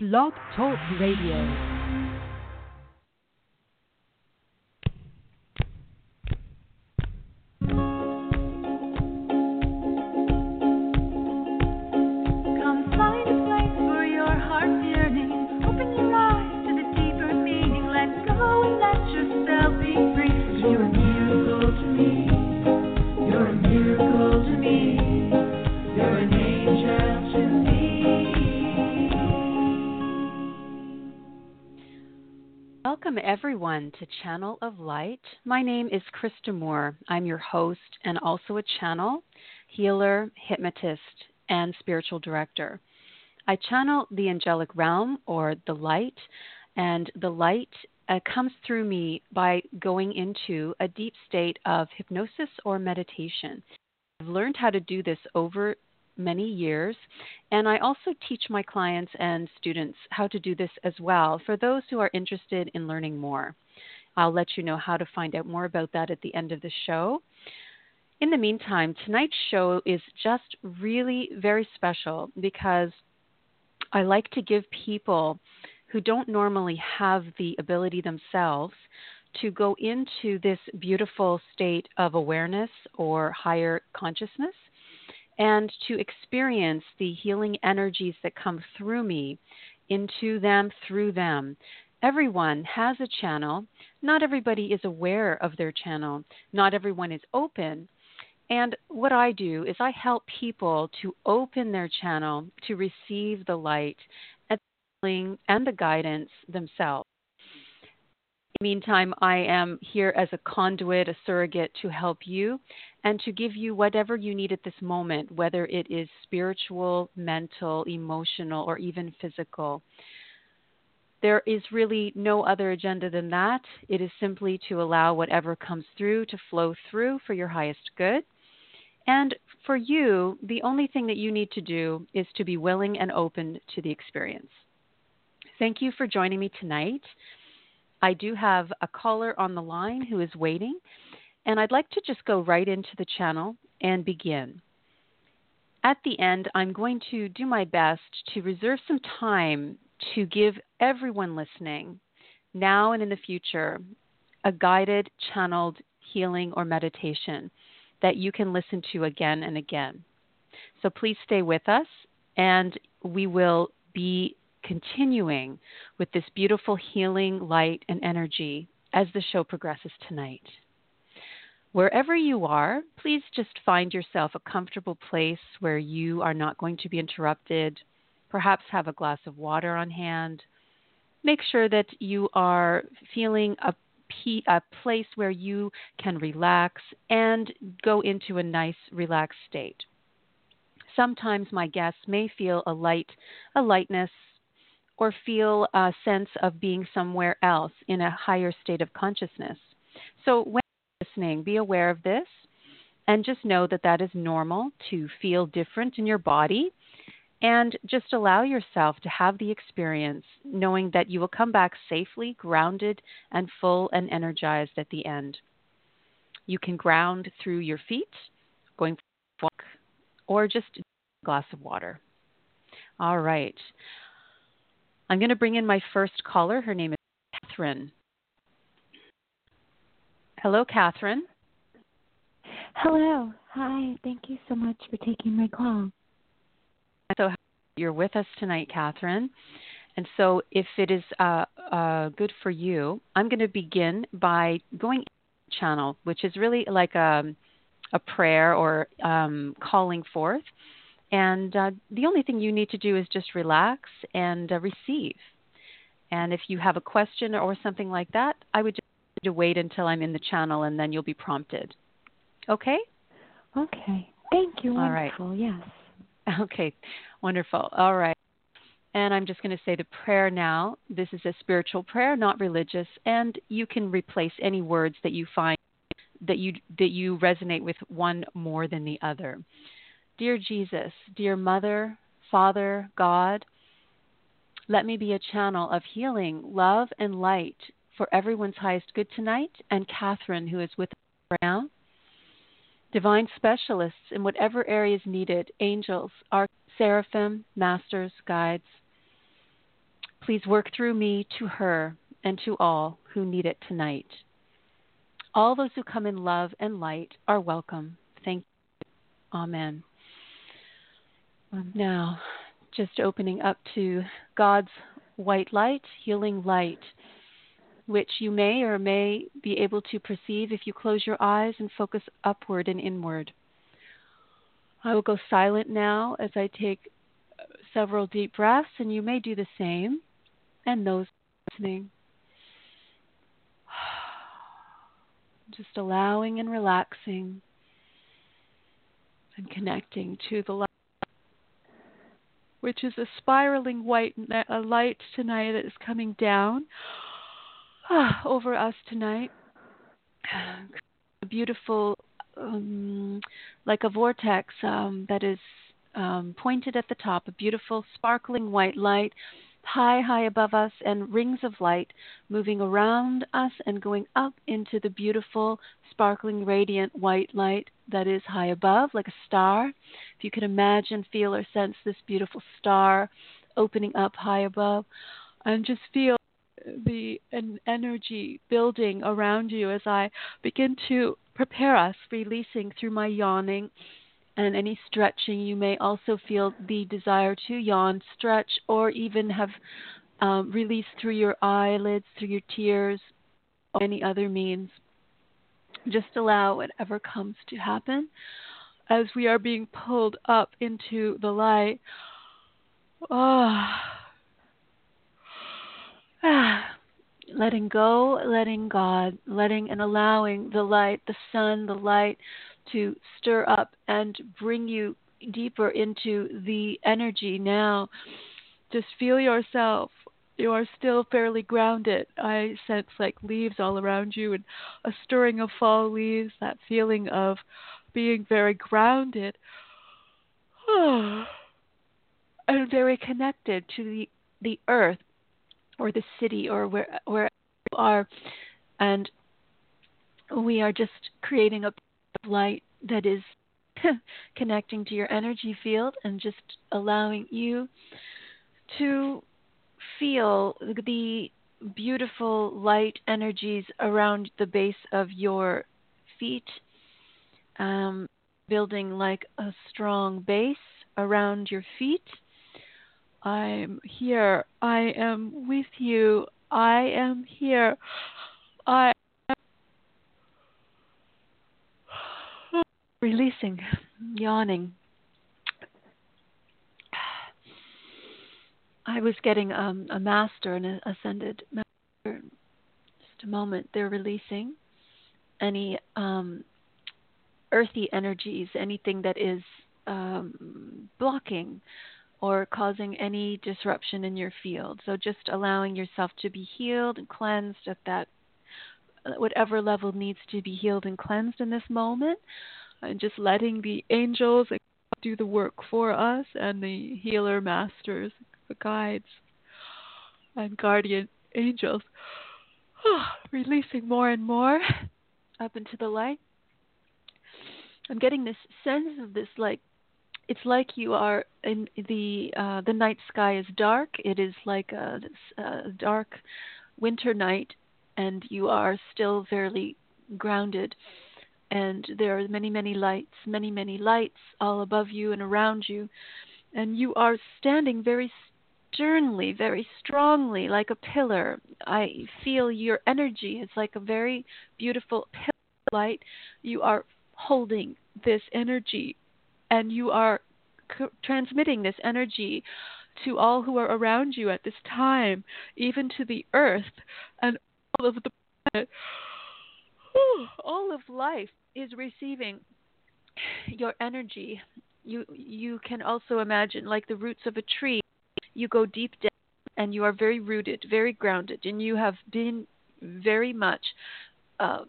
Blog Talk Radio. Welcome, everyone, to Channel of Light. My name is Krista Moore. I'm your host and also a channel, healer, hypnotist, and spiritual director. I channel the angelic realm or the light, and the light uh, comes through me by going into a deep state of hypnosis or meditation. I've learned how to do this over many years, and I also teach my clients and students how to do this as well for those who are interested in learning more. I'll let you know how to find out more about that at the end of the show. In the meantime, tonight's show is just really very special because I like to give people who don't normally have the ability themselves to go into this beautiful state of awareness or higher consciousness and to experience the healing energies that come through me into them, through them. Everyone has a channel. Not everybody is aware of their channel. Not everyone is open. And what I do is I help people to open their channel to receive the light and the guidance themselves. Meantime, I am here as a conduit, a surrogate to help you and to give you whatever you need at this moment, whether it is spiritual, mental, emotional, or even physical. There is really no other agenda than that. It is simply to allow whatever comes through to flow through for your highest good. And for you, the only thing that you need to do is to be willing and open to the experience. Thank you for joining me tonight. I do have a caller on the line who is waiting, and I'd like to just go right into the channel and begin. At the end, I'm going to do my best to reserve some time to give everyone listening, now and in the future, a guided, channeled healing or meditation that you can listen to again and again. So please stay with us, and we will be continuing with this beautiful healing light and energy as the show progresses tonight. Wherever you are, please just find yourself a comfortable place where you are not going to be interrupted. Perhaps have a glass of water on hand. Make sure that you are feeling a, a place where you can relax and go into a nice, relaxed state. Sometimes my guests may feel a light, a lightness, or feel a sense of being somewhere else in a higher state of consciousness. So when listening, be aware of this and just know that that is normal to feel different in your body and just allow yourself to have the experience knowing that you will come back safely, grounded, and full and energized at the end. You can ground through your feet, going for a walk, or just a glass of water. All right. I'm going to bring in my first caller. Her name is Catherine. Hello, Catherine. Hello. Hi. Thank you so much for taking my call. So you're with us tonight, Catherine. And so, if it is uh, uh, good for you, I'm going to begin by going channel, which is really like a, a prayer or um, calling forth. And uh, the only thing you need to do is just relax and uh, receive. And if you have a question or something like that, I would just wait until I'm in the channel and then you'll be prompted. Okay? Okay. Thank you. All right. Wonderful. Yes. Okay, wonderful. All right. And I'm just going to say the prayer now. This is a spiritual prayer, not religious, and you can replace any words that you find that you that you resonate with one more than the other. Dear Jesus, dear Mother, Father, God, let me be a channel of healing, love, and light for everyone's highest good tonight, and Catherine, who is with us now. Divine specialists in whatever areas needed, angels, arch, seraphim, masters, guides. Please work through me to her and to all who need it tonight. All those who come in love and light are welcome. Thank you. Amen. Now, just opening up to God's white light, healing light, which you may or may be able to perceive if you close your eyes and focus upward and inward. I will go silent now as I take several deep breaths, and you may do the same, and those listening. Just allowing and relaxing and connecting to the light, which is a spiraling white a light tonight that is coming down over us tonight. A beautiful, um, like a vortex um, that is um, pointed at the top, a beautiful, sparkling white light high, high above us, and rings of light moving around us and going up into the beautiful, sparkling, radiant white light that is high above, like a star. If you can imagine, feel, or sense this beautiful star opening up high above, and just feel the an energy building around you as I begin to prepare us, releasing through my yawning and any stretching. You may also feel the desire to yawn, stretch, or even have um, released through your eyelids, through your tears, or any other means. Just allow whatever comes to happen as we are being pulled up into the light. Oh. Ah, letting go, letting God, letting and allowing the light, the sun, the light to stir up and bring you deeper into the energy now. Just feel yourself. You are still fairly grounded. I sense like leaves all around you and a stirring of fall leaves, that feeling of being very grounded. and very connected to the the earth or the city or where where you are, and we are just creating a light that is connecting to your energy field and just allowing you to feel the beautiful light energies around the base of your feet, um, building like a strong base around your feet I'm here. I am with you. I am here. I releasing, yawning. I was getting um, a master, an ascended master. Just a moment. They're releasing any um, earthy energies, anything that is um, blocking or causing any disruption in your field. So just allowing yourself to be healed and cleansed at that whatever level needs to be healed and cleansed in this moment and just letting the angels do the work for us and the healer masters, the guides and guardian angels releasing more and more up into the light. I'm getting this sense of this like it's like you are in the uh, the night sky is dark. It is like a, a dark winter night, and you are still fairly grounded. And there are many, many lights, many, many lights all above you and around you, and you are standing very sternly, very strongly, like a pillar. I feel your energy. It's like a very beautiful pillar light. You are holding this energy and you are c- transmitting this energy to all who are around you at this time, even to the earth and all of the planet. All of life is receiving your energy. You you can also imagine like the roots of a tree. You go deep down and you are very rooted, very grounded, and you have been very much uh,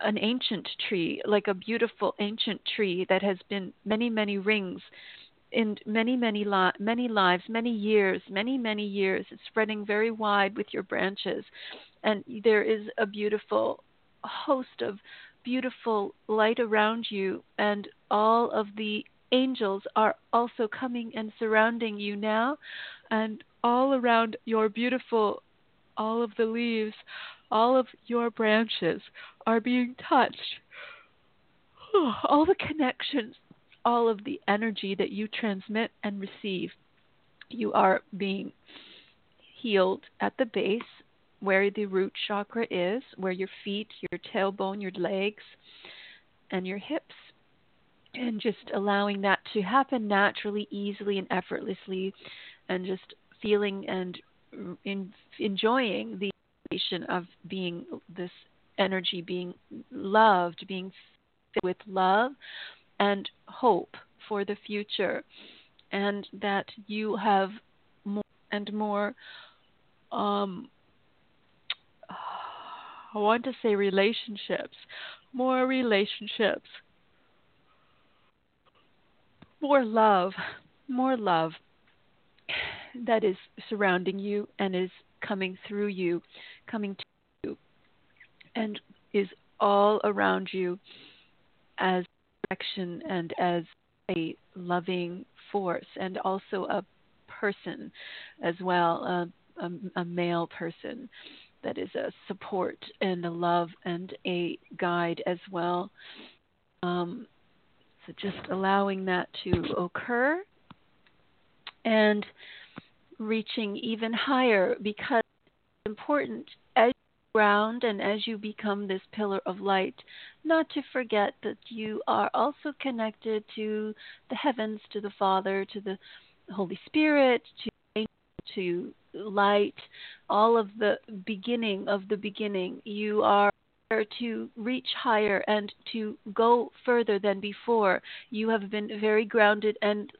an ancient tree, like a beautiful ancient tree that has been many, many rings in many, many, li- many lives, many years, many, many years. It's spreading very wide with your branches. And there is a beautiful host of beautiful light around you, and all of the angels are also coming and surrounding you now and all around your beautiful, all of the leaves, all of your branches are being touched. All the connections, all of the energy that you transmit and receive, you are being healed at the base where the root chakra is, where your feet, your tailbone, your legs, and your hips. And just allowing that to happen naturally, easily, and effortlessly, and just feeling and in, enjoying the sensation of being this energy, being loved, being filled with love and hope for the future, and that you have more and more. Um, I want to say relationships, more relationships, more love, more love that is surrounding you and is coming through you, coming to you, and is all around you as protection and as a loving force, and also a person as well, a, a, a male person that is a support and a love and a guide as well. Um, so just allowing that to occur and reaching even higher because it's important as you ground and as you become this pillar of light, not to forget that you are also connected to the heavens, to the Father, to the Holy Spirit, to to light, all of the beginning of the beginning. You are to reach higher and to go further than before. You have been very grounded and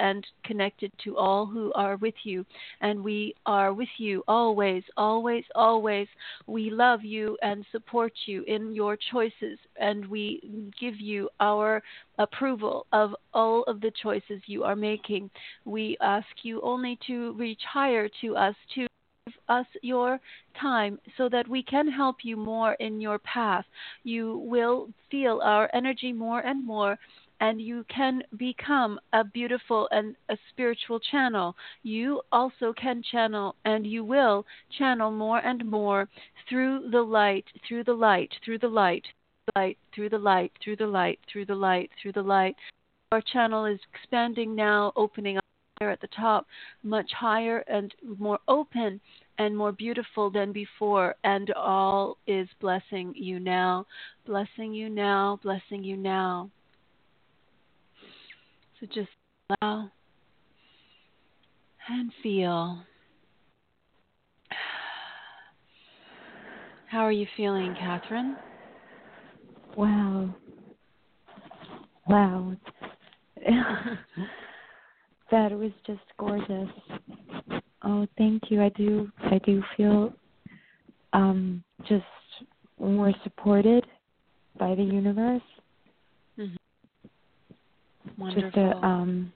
and connected to all who are with you. And we are with you always, always, always. We love you and support you in your choices, and we give you our approval of all of the choices you are making. We ask you only to reach higher to us, to give us your time so that we can help you more in your path. You will feel our energy more and more and you can become a beautiful and a spiritual channel. You also can channel, and you will channel more and more through the light, through the light, through the light, light, through the light, through the light, through the light, through the light. Our channel is expanding now, opening up there at the top, much higher and more open and more beautiful than before, and all is blessing you now, blessing you now, blessing you now. Just allow and feel. How are you feeling, Catherine? Wow. Wow. that was just gorgeous. Oh, thank you. I do I do feel um just more supported by the universe Wonderful. Just a um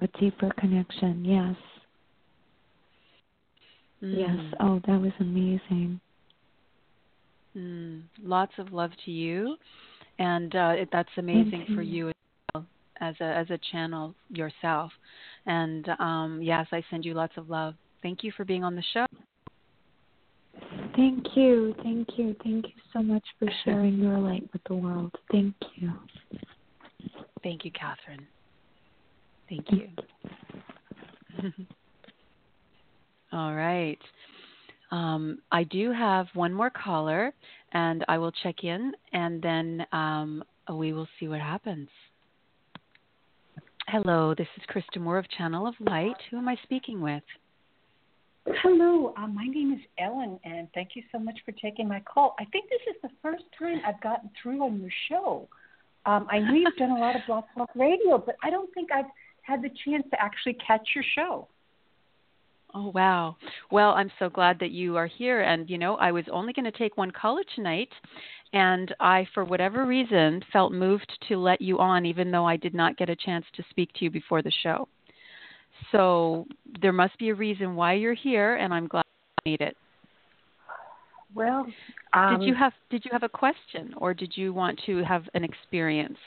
a deeper connection. Yes. Mm. Yes. Oh, that was amazing. Mm. Lots of love to you, and uh, it, that's amazing you. for you as a as a channel yourself. And um, yes, I send you lots of love. Thank you for being on the show. Thank you, thank you, thank you so much for sharing your light with the world. Thank you. Thank you, Catherine. Thank you. All right. Um, I do have one more caller, and I will check in, and then um, we will see what happens. Hello, this is Krista Moore of Channel of Light. Who am I speaking with? Hello, uh, my name is Ellen, and thank you so much for taking my call. I think this is the first time I've gotten through on your show. Um, I know you've done a lot of Blog Talk Radio, but I don't think I've had the chance to actually catch your show. Oh wow. Well, I'm so glad that you are here and you know, I was only going to take one caller tonight and I for whatever reason felt moved to let you on even though I did not get a chance to speak to you before the show. So there must be a reason why you're here and I'm glad you made it. Well, um, did you have did you have a question or did you want to have an experience?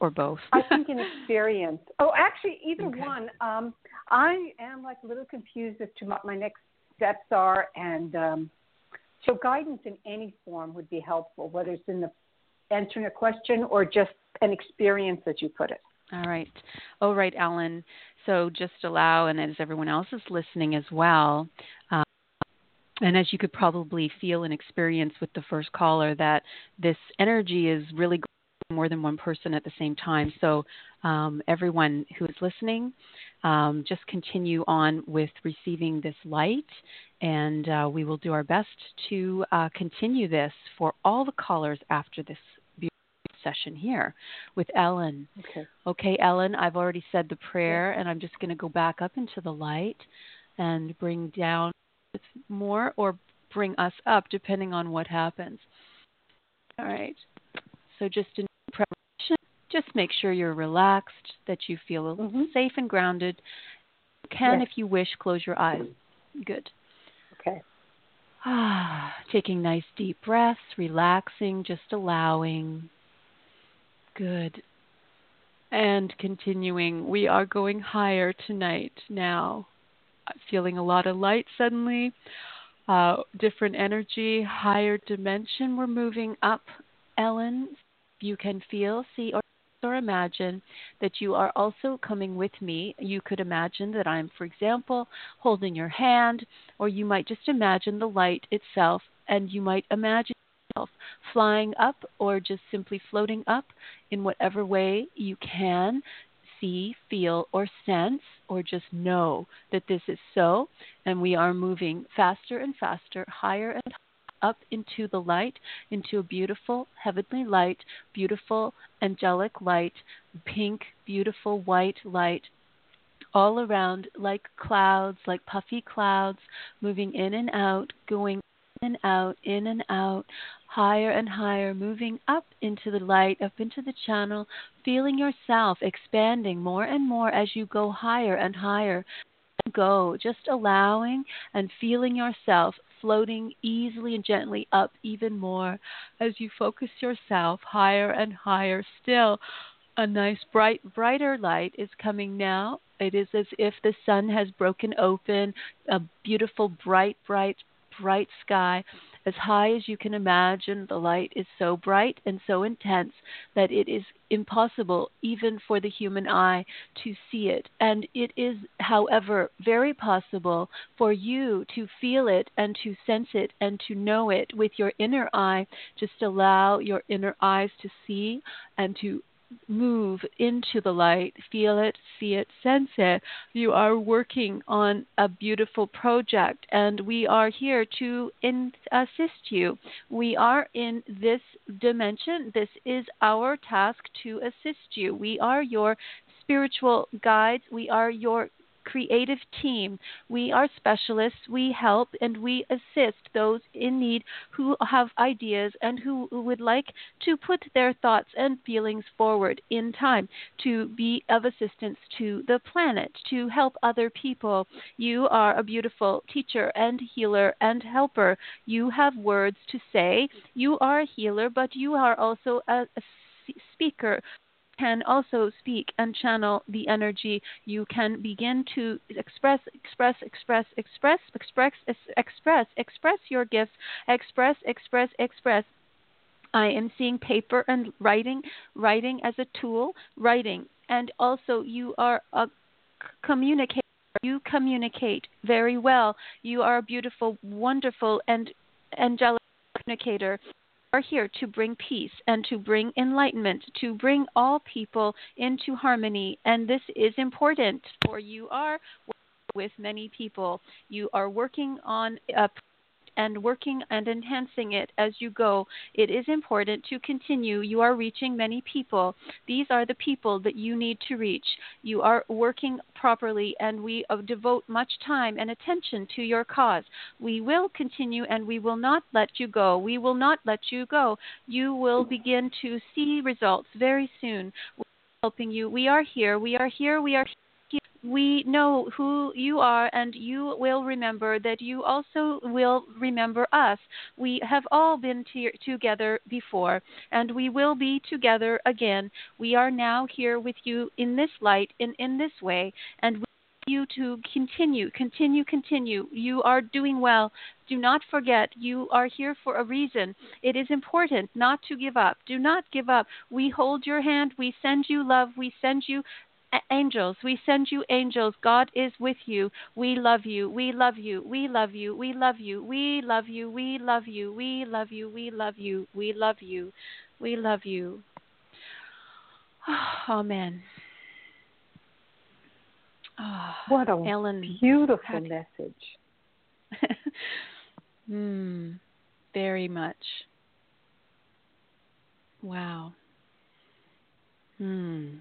or both? I think an experience. Oh, actually, either okay. one. Um, I am like a little confused as to what my next steps are, and um, so guidance in any form would be helpful, whether it's in the answering a question or just an experience as you put it. All right. All right, Ellen. So just allow, and as everyone else is listening as well, um, and as you could probably feel and experience with the first caller, that this energy is really going more than one person at the same time. So um, everyone who is listening, um, just continue on with receiving this light, and uh, we will do our best to uh, continue this for all the callers after this session here with Ellen. Okay. Okay, Ellen, I've already said the prayer, and I'm just going to go back up into the light and bring down more or bring us up, depending on what happens. All right. So just in preparation, just make sure you're relaxed, that you feel mm-hmm. safe and grounded. You can, yes. if you wish, close your eyes. Good. Okay. Ah, taking nice deep breaths, relaxing, just allowing. Good. And continuing, we are going higher tonight now. Feeling a lot of light suddenly, uh, different energy, higher dimension. We're moving up, Ellen. You can feel, see, or or imagine that you are also coming with me. You could imagine that I'm, for example, holding your hand, or you might just imagine the light itself, and you might imagine yourself flying up or just simply floating up in whatever way you can see, feel, or sense, or just know that this is so. And we are moving faster and faster, higher and up into the light, into a beautiful heavenly light, beautiful angelic light, pink, beautiful white light, all around like clouds, like puffy clouds, moving in and out, going in and out, in and out, higher and higher, moving up into the light, up into the channel, feeling yourself expanding more and more as you go higher and higher. Go, just allowing and feeling yourself floating easily and gently up even more as you focus yourself higher and higher still. A nice bright brighter light is coming now. It is as if the sun has broken open, a beautiful bright bright bright sky as high as you can imagine. The light is so bright and so intense that it is impossible even for the human eye to see it. And it is, however, very possible for you to feel it and to sense it and to know it with your inner eye. Just allow your inner eyes to see and to move into the light, feel it, see it, sense it. You are working on a beautiful project, and we are here to in, assist you. We are in this dimension. This is our task to assist you. We are your spiritual guides. We are your creative team. We are specialists. We help and we assist those in need who have ideas and who would like to put their thoughts and feelings forward in time to be of assistance to the planet, to help other people. You are a beautiful teacher and healer and helper. You have words to say. You are a healer, but you are also a, a speaker can also speak and channel the energy. You can begin to express, express, express, express, express, express, express your gifts, express, express, express. I am seeing paper and writing, writing as a tool, writing, and also you are a communicator. You communicate very well. You are a beautiful, wonderful, and angelic communicator are here to bring peace and to bring enlightenment, to bring all people into harmony. And this is important, for you are with many people. You are working on a and working and enhancing it as you go. It is important to continue. You are reaching many people. These are the people that you need to reach. You are working properly, and we uh, devote much time and attention to your cause. We will continue and we will not let you go. We will not let you go. You will begin to see results very soon. We're helping you. We are here. We are here. We are here we know who you are, and you will remember that you also will remember us. We have all been to- together before, and we will be together again. We are now here with you in this light, in, in this way, and we you to continue, continue, continue. You are doing well. Do not forget, you are here for a reason. It is important not to give up. Do not give up. We hold your hand. We send you love. We send you angels. We send you angels. God is with you. We love you. We love you. We love you. We love you. We love you. We love you. We love you. We love you. We love you. We love you. Amen. Oh, what a Ellen, beautiful message. Hmm. very much. Wow. Hmm.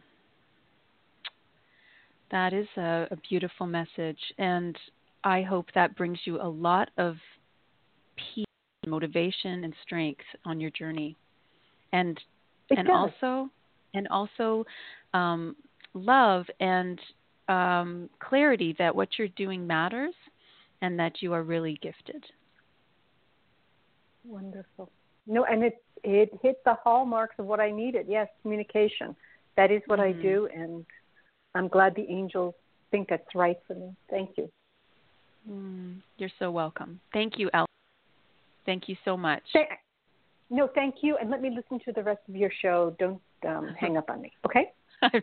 That is a, a beautiful message, and I hope that brings you a lot of peace, motivation, and strength on your journey, and it and does. also and also um, love and um, clarity that what you're doing matters, and that you are really gifted. Wonderful. No, and it it hit the hallmarks of what I needed. Yes, communication. That is what mm-hmm. I do, and I'm glad the angels think that's right for me. Thank you. Mm, you're so welcome. Thank you, Ellen. Thank you so much. no, thank you, and let me listen to the rest of your show. Don't um, hang up on me, okay?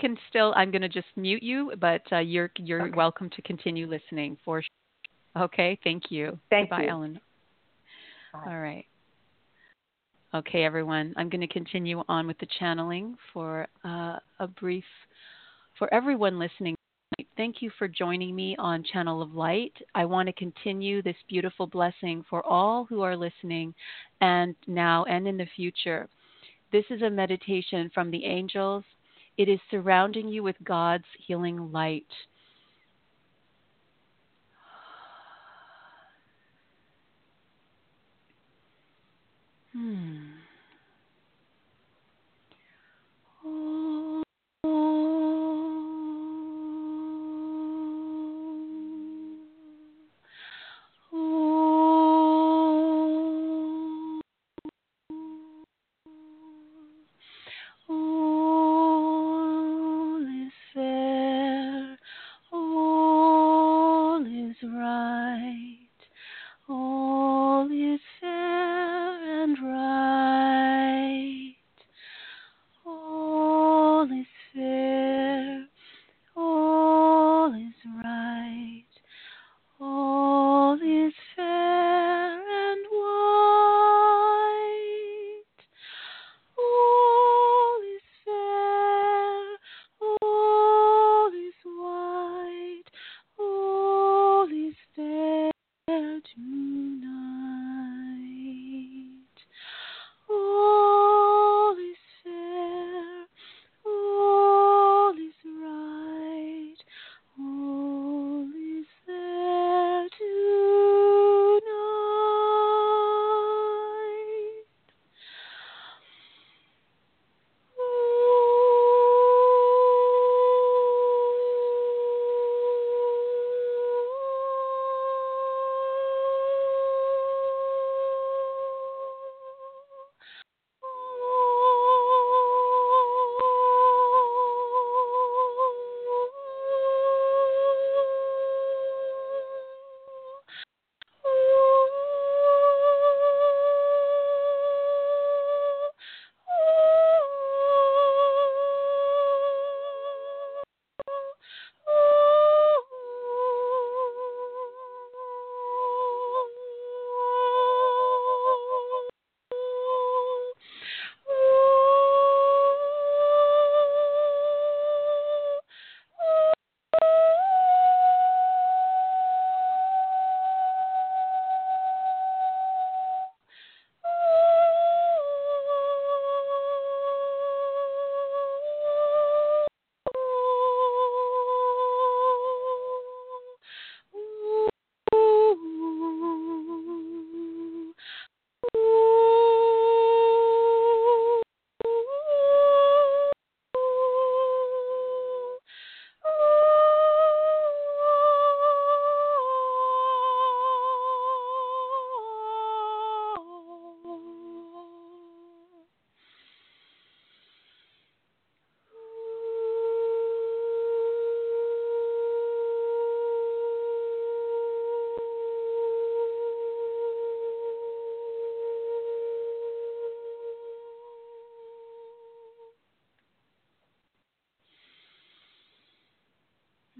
can still. I'm going to just mute you, but uh, you're you're okay. welcome to continue listening for sure. Okay, thank you. Thank Bye, you. Ellen. Bye. All right. Okay, everyone. I'm going to continue on with the channeling for uh, a brief for everyone listening. Thank you for joining me on Channel of Light. I want to continue this beautiful blessing for all who are listening and now and in the future. This is a meditation from the angels. It is surrounding you with God's healing light. Hmm. Oh.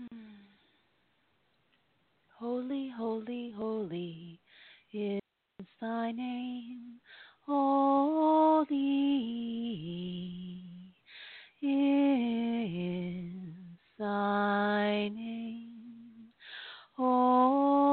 Hmm. Holy, holy, holy is thy name. Holy is thy name. Holy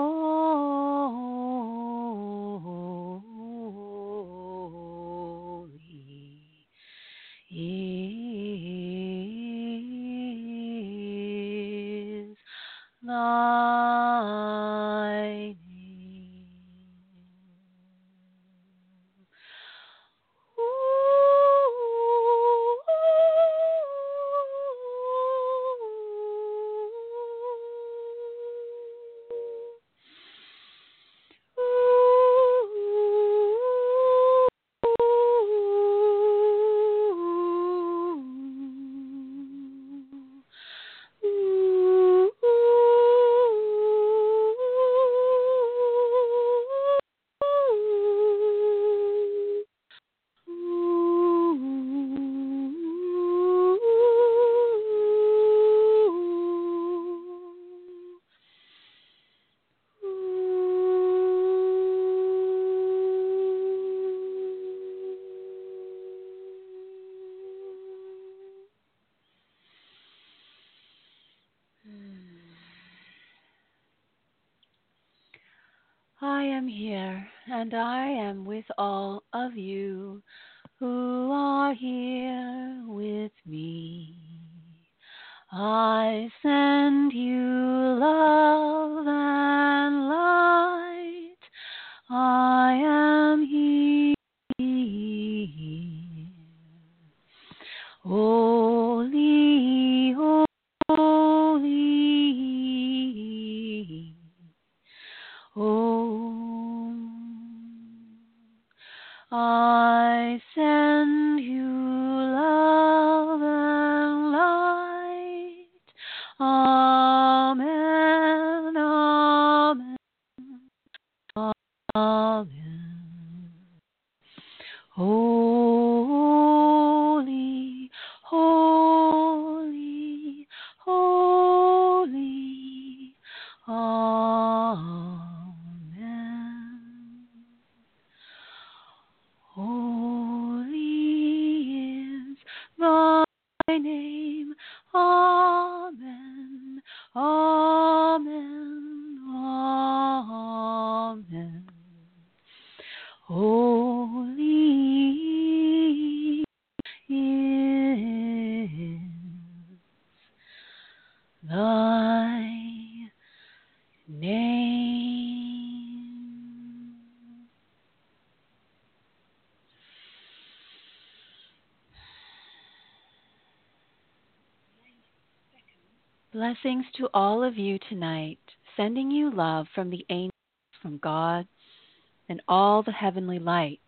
I am here. Blessings to all of you tonight, sending you love from the angels, from God, and all the heavenly lights.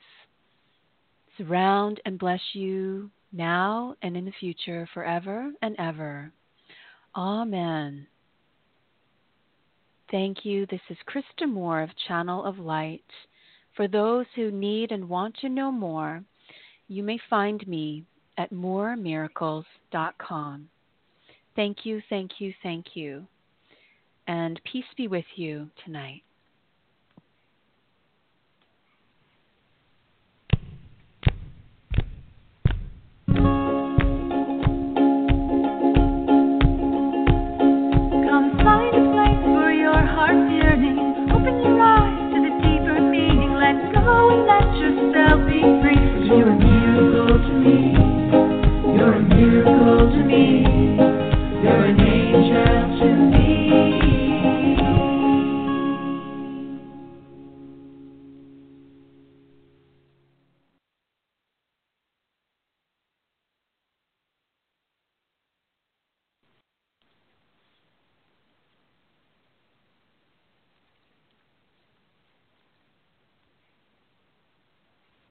Surround and bless you now and in the future, forever and ever. Amen. Thank you. This is Krista Moore of Channel of Light. For those who need and want to know more, you may find me at mooremiracles.com. Thank you, thank you, thank you. And peace be with you tonight.